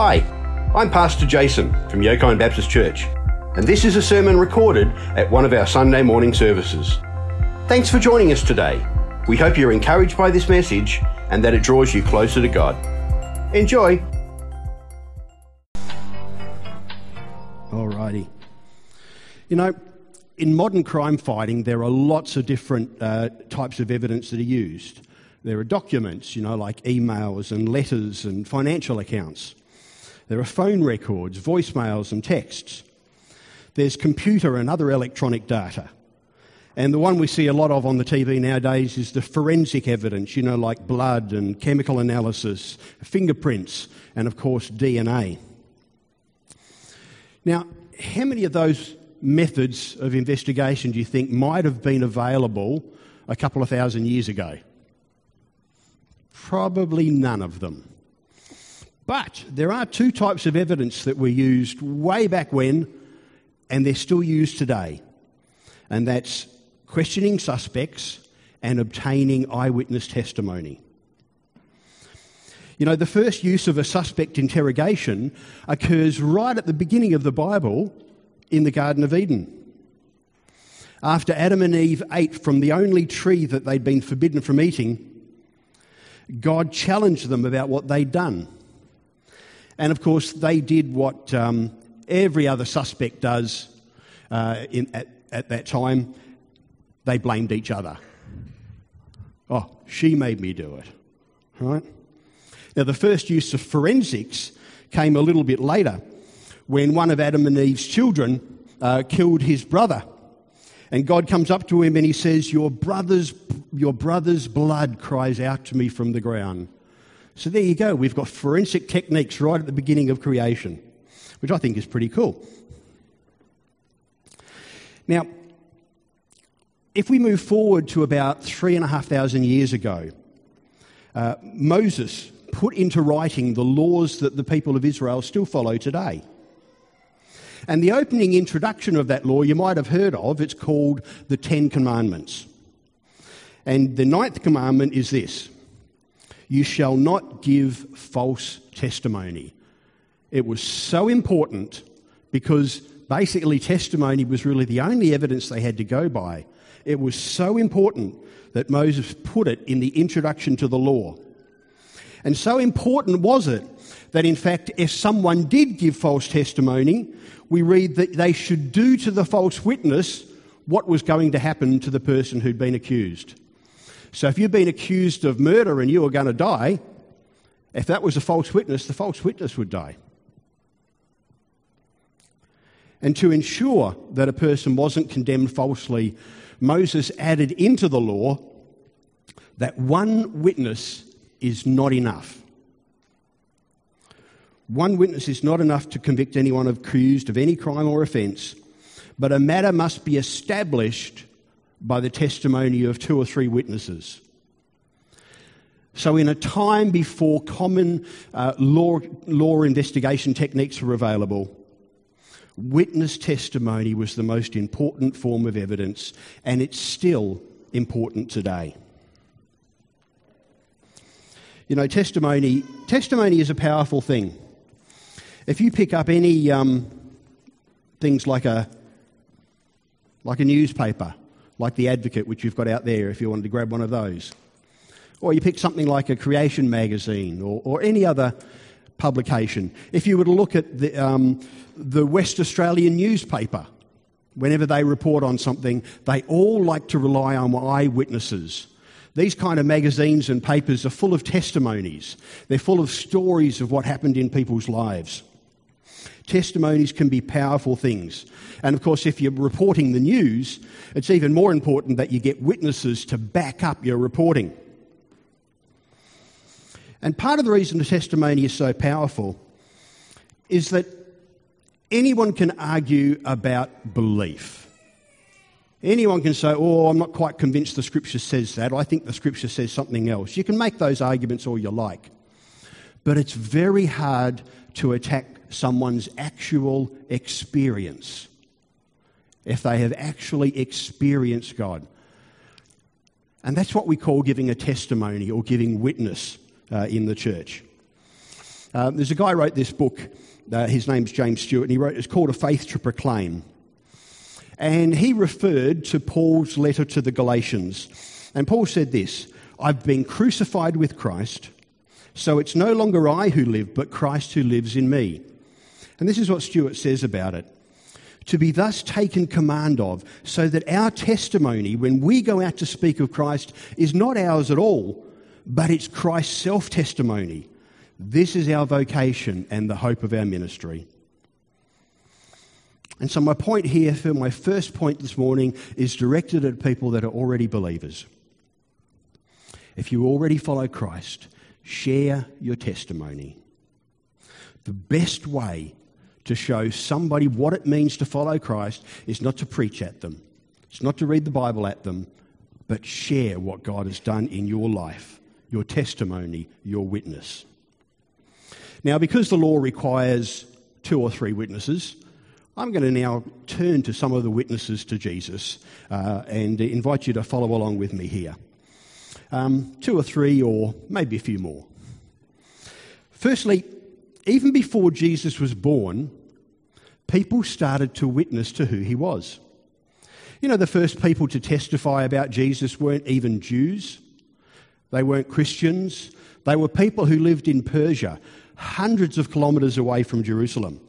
Hi, I'm Pastor Jason from Yokine Baptist Church, and this is a sermon recorded at one of our Sunday morning services. Thanks for joining us today. We hope you're encouraged by this message and that it draws you closer to God. Enjoy! Alrighty. You know, in modern crime fighting, there are lots of different uh, types of evidence that are used. There are documents, you know, like emails and letters and financial accounts. There are phone records, voicemails, and texts. There's computer and other electronic data. And the one we see a lot of on the TV nowadays is the forensic evidence, you know, like blood and chemical analysis, fingerprints, and of course, DNA. Now, how many of those methods of investigation do you think might have been available a couple of thousand years ago? Probably none of them. But there are two types of evidence that were used way back when, and they're still used today. And that's questioning suspects and obtaining eyewitness testimony. You know, the first use of a suspect interrogation occurs right at the beginning of the Bible in the Garden of Eden. After Adam and Eve ate from the only tree that they'd been forbidden from eating, God challenged them about what they'd done. And of course, they did what um, every other suspect does uh, in, at, at that time they blamed each other. Oh, she made me do it. Right? Now, the first use of forensics came a little bit later when one of Adam and Eve's children uh, killed his brother. And God comes up to him and he says, Your brother's, your brother's blood cries out to me from the ground. So there you go. We've got forensic techniques right at the beginning of creation, which I think is pretty cool. Now, if we move forward to about three and a half thousand years ago, uh, Moses put into writing the laws that the people of Israel still follow today. And the opening introduction of that law you might have heard of, it's called the Ten Commandments. And the ninth commandment is this You shall not give false testimony. It was so important because basically testimony was really the only evidence they had to go by. It was so important that Moses put it in the introduction to the law. And so important was it that, in fact, if someone did give false testimony, we read that they should do to the false witness what was going to happen to the person who'd been accused. So if you've been accused of murder and you were going to die, if that was a false witness, the false witness would die. And to ensure that a person wasn't condemned falsely, Moses added into the law that one witness is not enough. One witness is not enough to convict anyone accused of any crime or offence, but a matter must be established by the testimony of two or three witnesses. So, in a time before common uh, law, law investigation techniques were available, witness testimony was the most important form of evidence, and it's still important today. You know, testimony, testimony is a powerful thing. If you pick up any um, things like a, like a newspaper, like The Advocate, which you've got out there if you wanted to grab one of those, or you pick something like a creation magazine or, or any other publication, if you were to look at the, um, the West Australian newspaper, whenever they report on something, they all like to rely on eyewitnesses. These kind of magazines and papers are full of testimonies. They're full of stories of what happened in people's lives. Testimonies can be powerful things. And of course, if you're reporting the news, it's even more important that you get witnesses to back up your reporting. And part of the reason the testimony is so powerful is that anyone can argue about belief. Anyone can say, Oh, I'm not quite convinced the scripture says that. I think the scripture says something else. You can make those arguments all you like. But it's very hard to attack someone's actual experience if they have actually experienced God. And that's what we call giving a testimony or giving witness uh, in the church. Uh, there's a guy wrote this book. Uh, his name's James Stewart, and he wrote it's called A Faith to Proclaim. And he referred to Paul's letter to the Galatians. And Paul said this I've been crucified with Christ, so it's no longer I who live, but Christ who lives in me. And this is what Stewart says about it to be thus taken command of, so that our testimony, when we go out to speak of Christ, is not ours at all, but it's Christ's self testimony. This is our vocation and the hope of our ministry. And so, my point here for my first point this morning is directed at people that are already believers. If you already follow Christ, share your testimony. The best way to show somebody what it means to follow Christ is not to preach at them, it's not to read the Bible at them, but share what God has done in your life, your testimony, your witness. Now, because the law requires two or three witnesses, I'm going to now turn to some of the witnesses to Jesus uh, and invite you to follow along with me here. Um, two or three, or maybe a few more. Firstly, even before Jesus was born, people started to witness to who he was. You know, the first people to testify about Jesus weren't even Jews, they weren't Christians, they were people who lived in Persia, hundreds of kilometres away from Jerusalem.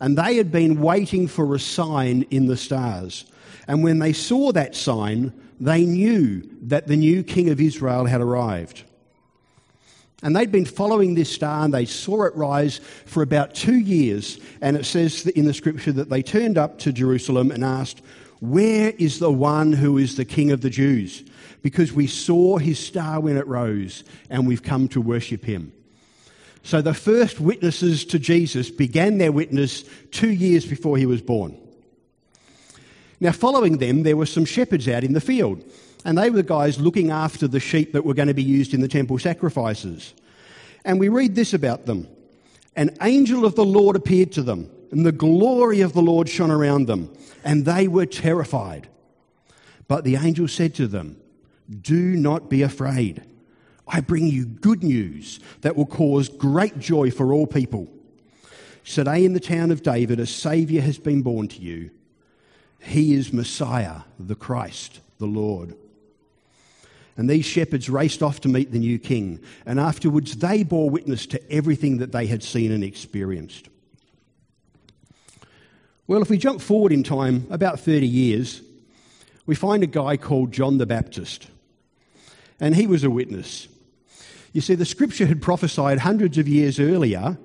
And they had been waiting for a sign in the stars. And when they saw that sign, they knew that the new king of Israel had arrived. And they'd been following this star and they saw it rise for about two years. And it says in the scripture that they turned up to Jerusalem and asked, Where is the one who is the king of the Jews? Because we saw his star when it rose and we've come to worship him. So the first witnesses to Jesus began their witness two years before he was born. Now, following them, there were some shepherds out in the field and they were the guys looking after the sheep that were going to be used in the temple sacrifices. And we read this about them An angel of the Lord appeared to them, and the glory of the Lord shone around them, and they were terrified. But the angel said to them, Do not be afraid. I bring you good news that will cause great joy for all people. Today in the town of David, a Saviour has been born to you. He is Messiah, the Christ, the Lord. And these shepherds raced off to meet the new king, and afterwards they bore witness to everything that they had seen and experienced. Well, if we jump forward in time about 30 years, we find a guy called John the Baptist, and he was a witness. You see, the scripture had prophesied hundreds of years earlier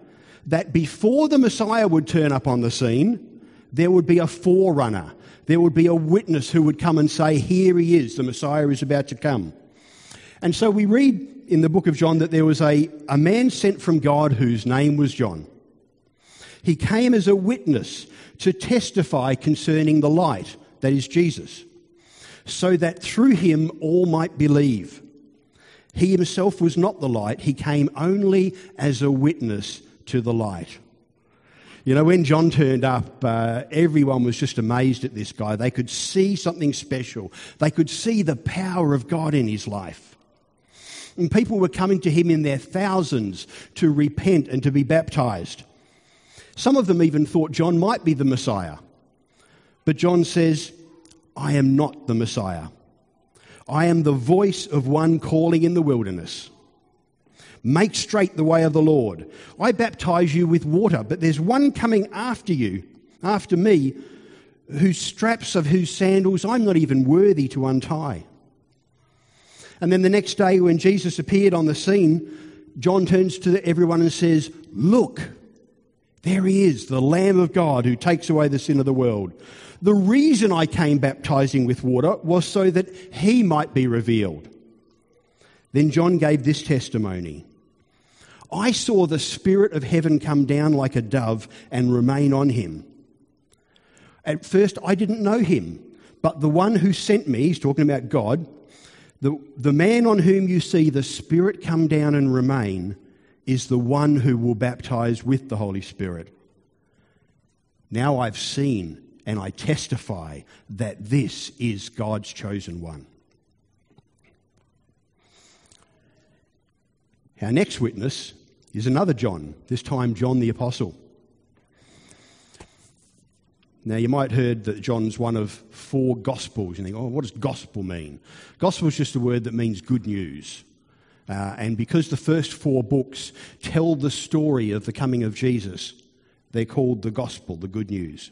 that before the Messiah would turn up on the scene, there would be a forerunner. There would be a witness who would come and say, Here he is, the Messiah is about to come. And so we read in the book of John that there was a, a man sent from God whose name was John. He came as a witness to testify concerning the light, that is Jesus, so that through him all might believe. He himself was not the light, he came only as a witness to the light. You know, when John turned up, uh, everyone was just amazed at this guy. They could see something special, they could see the power of God in his life. And people were coming to him in their thousands to repent and to be baptized. Some of them even thought John might be the Messiah. But John says, I am not the Messiah. I am the voice of one calling in the wilderness. Make straight the way of the Lord. I baptize you with water, but there's one coming after you, after me, whose straps of whose sandals I'm not even worthy to untie. And then the next day, when Jesus appeared on the scene, John turns to everyone and says, Look, there he is, the Lamb of God who takes away the sin of the world. The reason I came baptizing with water was so that he might be revealed. Then John gave this testimony I saw the Spirit of heaven come down like a dove and remain on him. At first, I didn't know him, but the one who sent me, he's talking about God, the, the man on whom you see the Spirit come down and remain is the one who will baptize with the Holy Spirit. Now I've seen and I testify that this is God's chosen one. Our next witness is another John, this time John the Apostle. Now, you might have heard that John's one of four Gospels. You think, oh, what does gospel mean? Gospel is just a word that means good news. Uh, and because the first four books tell the story of the coming of Jesus, they're called the Gospel, the good news.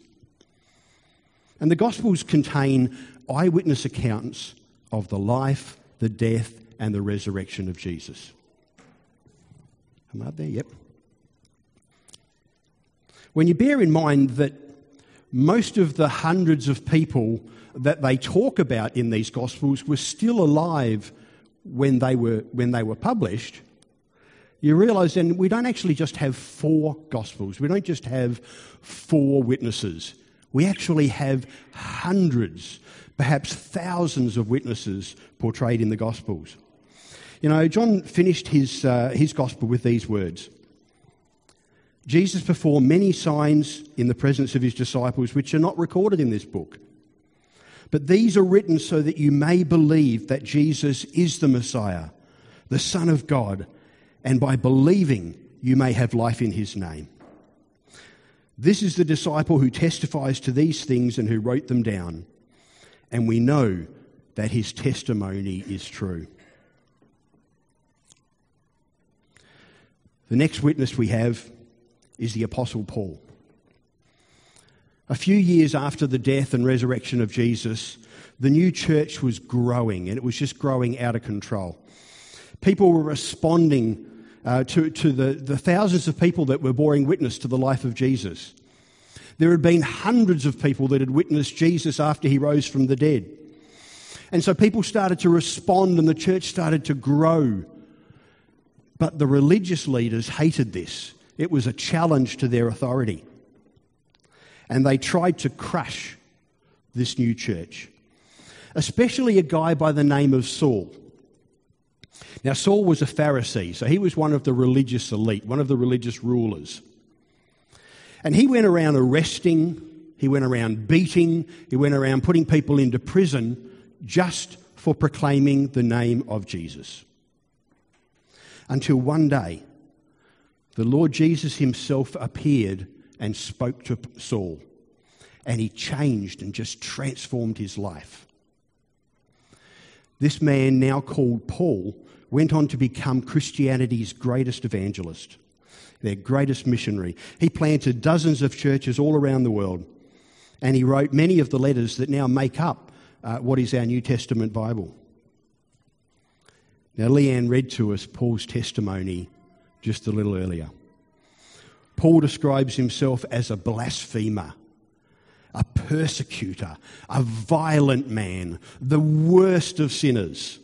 And the Gospels contain eyewitness accounts of the life, the death, and the resurrection of Jesus. Am I up there? Yep. When you bear in mind that most of the hundreds of people that they talk about in these Gospels were still alive when they were, when they were published, you realize then we don't actually just have four Gospels. We don't just have four witnesses. We actually have hundreds, perhaps thousands of witnesses portrayed in the Gospels. You know, John finished his, uh, his Gospel with these words Jesus performed many signs in the presence of his disciples, which are not recorded in this book. But these are written so that you may believe that Jesus is the Messiah, the Son of God, and by believing you may have life in his name. This is the disciple who testifies to these things and who wrote them down. And we know that his testimony is true. The next witness we have is the Apostle Paul. A few years after the death and resurrection of Jesus, the new church was growing and it was just growing out of control. People were responding uh, to, to the, the thousands of people that were bearing witness to the life of Jesus. There had been hundreds of people that had witnessed Jesus after he rose from the dead. And so people started to respond and the church started to grow. But the religious leaders hated this. It was a challenge to their authority. And they tried to crush this new church, especially a guy by the name of Saul. Now, Saul was a Pharisee, so he was one of the religious elite, one of the religious rulers. And he went around arresting, he went around beating, he went around putting people into prison just for proclaiming the name of Jesus. Until one day, the Lord Jesus himself appeared and spoke to Saul, and he changed and just transformed his life. This man, now called Paul, went on to become Christianity's greatest evangelist, their greatest missionary. He planted dozens of churches all around the world, and he wrote many of the letters that now make up uh, what is our New Testament Bible. Now, Leanne read to us Paul's testimony just a little earlier. Paul describes himself as a blasphemer, a persecutor, a violent man, the worst of sinners.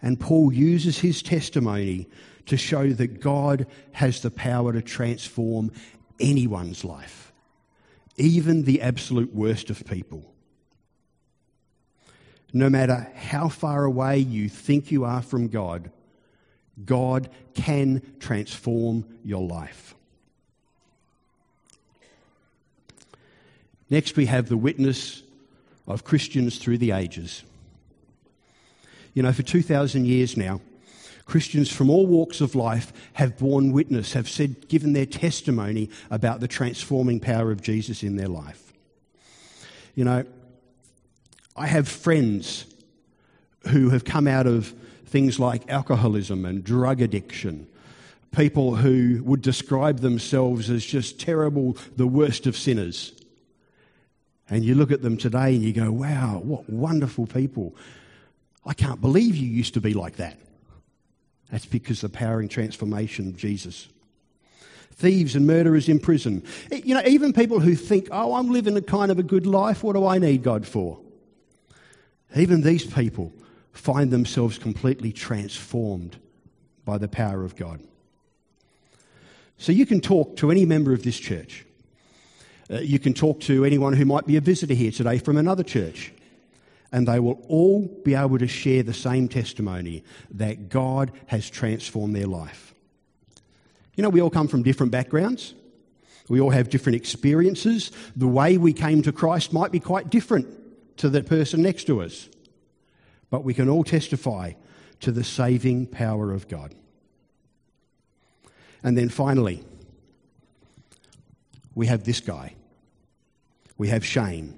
And Paul uses his testimony to show that God has the power to transform anyone's life, even the absolute worst of people. No matter how far away you think you are from God, God can transform your life. Next, we have the witness of Christians through the ages. You know, for 2,000 years now, Christians from all walks of life have borne witness, have said, given their testimony about the transforming power of Jesus in their life. You know, I have friends who have come out of things like alcoholism and drug addiction. People who would describe themselves as just terrible, the worst of sinners. And you look at them today and you go, wow, what wonderful people. I can't believe you used to be like that. That's because the power and transformation of Jesus. Thieves and murderers in prison. You know, even people who think, oh, I'm living a kind of a good life, what do I need God for? Even these people find themselves completely transformed by the power of God. So you can talk to any member of this church. Uh, you can talk to anyone who might be a visitor here today from another church. And they will all be able to share the same testimony that God has transformed their life. You know, we all come from different backgrounds. We all have different experiences. The way we came to Christ might be quite different to the person next to us but we can all testify to the saving power of God. And then finally, we have this guy. We have Shane.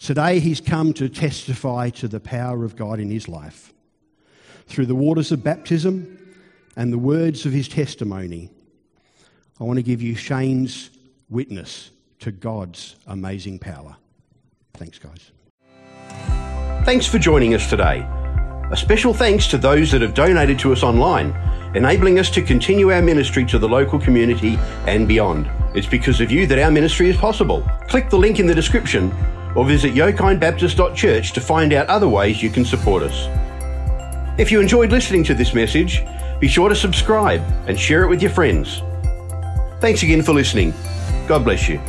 Today, he's come to testify to the power of God in his life. Through the waters of baptism and the words of his testimony, I want to give you Shane's witness to God's amazing power. Thanks, guys. Thanks for joining us today. A special thanks to those that have donated to us online, enabling us to continue our ministry to the local community and beyond. It's because of you that our ministry is possible. Click the link in the description or visit yokinebaptist.church to find out other ways you can support us. If you enjoyed listening to this message, be sure to subscribe and share it with your friends. Thanks again for listening. God bless you.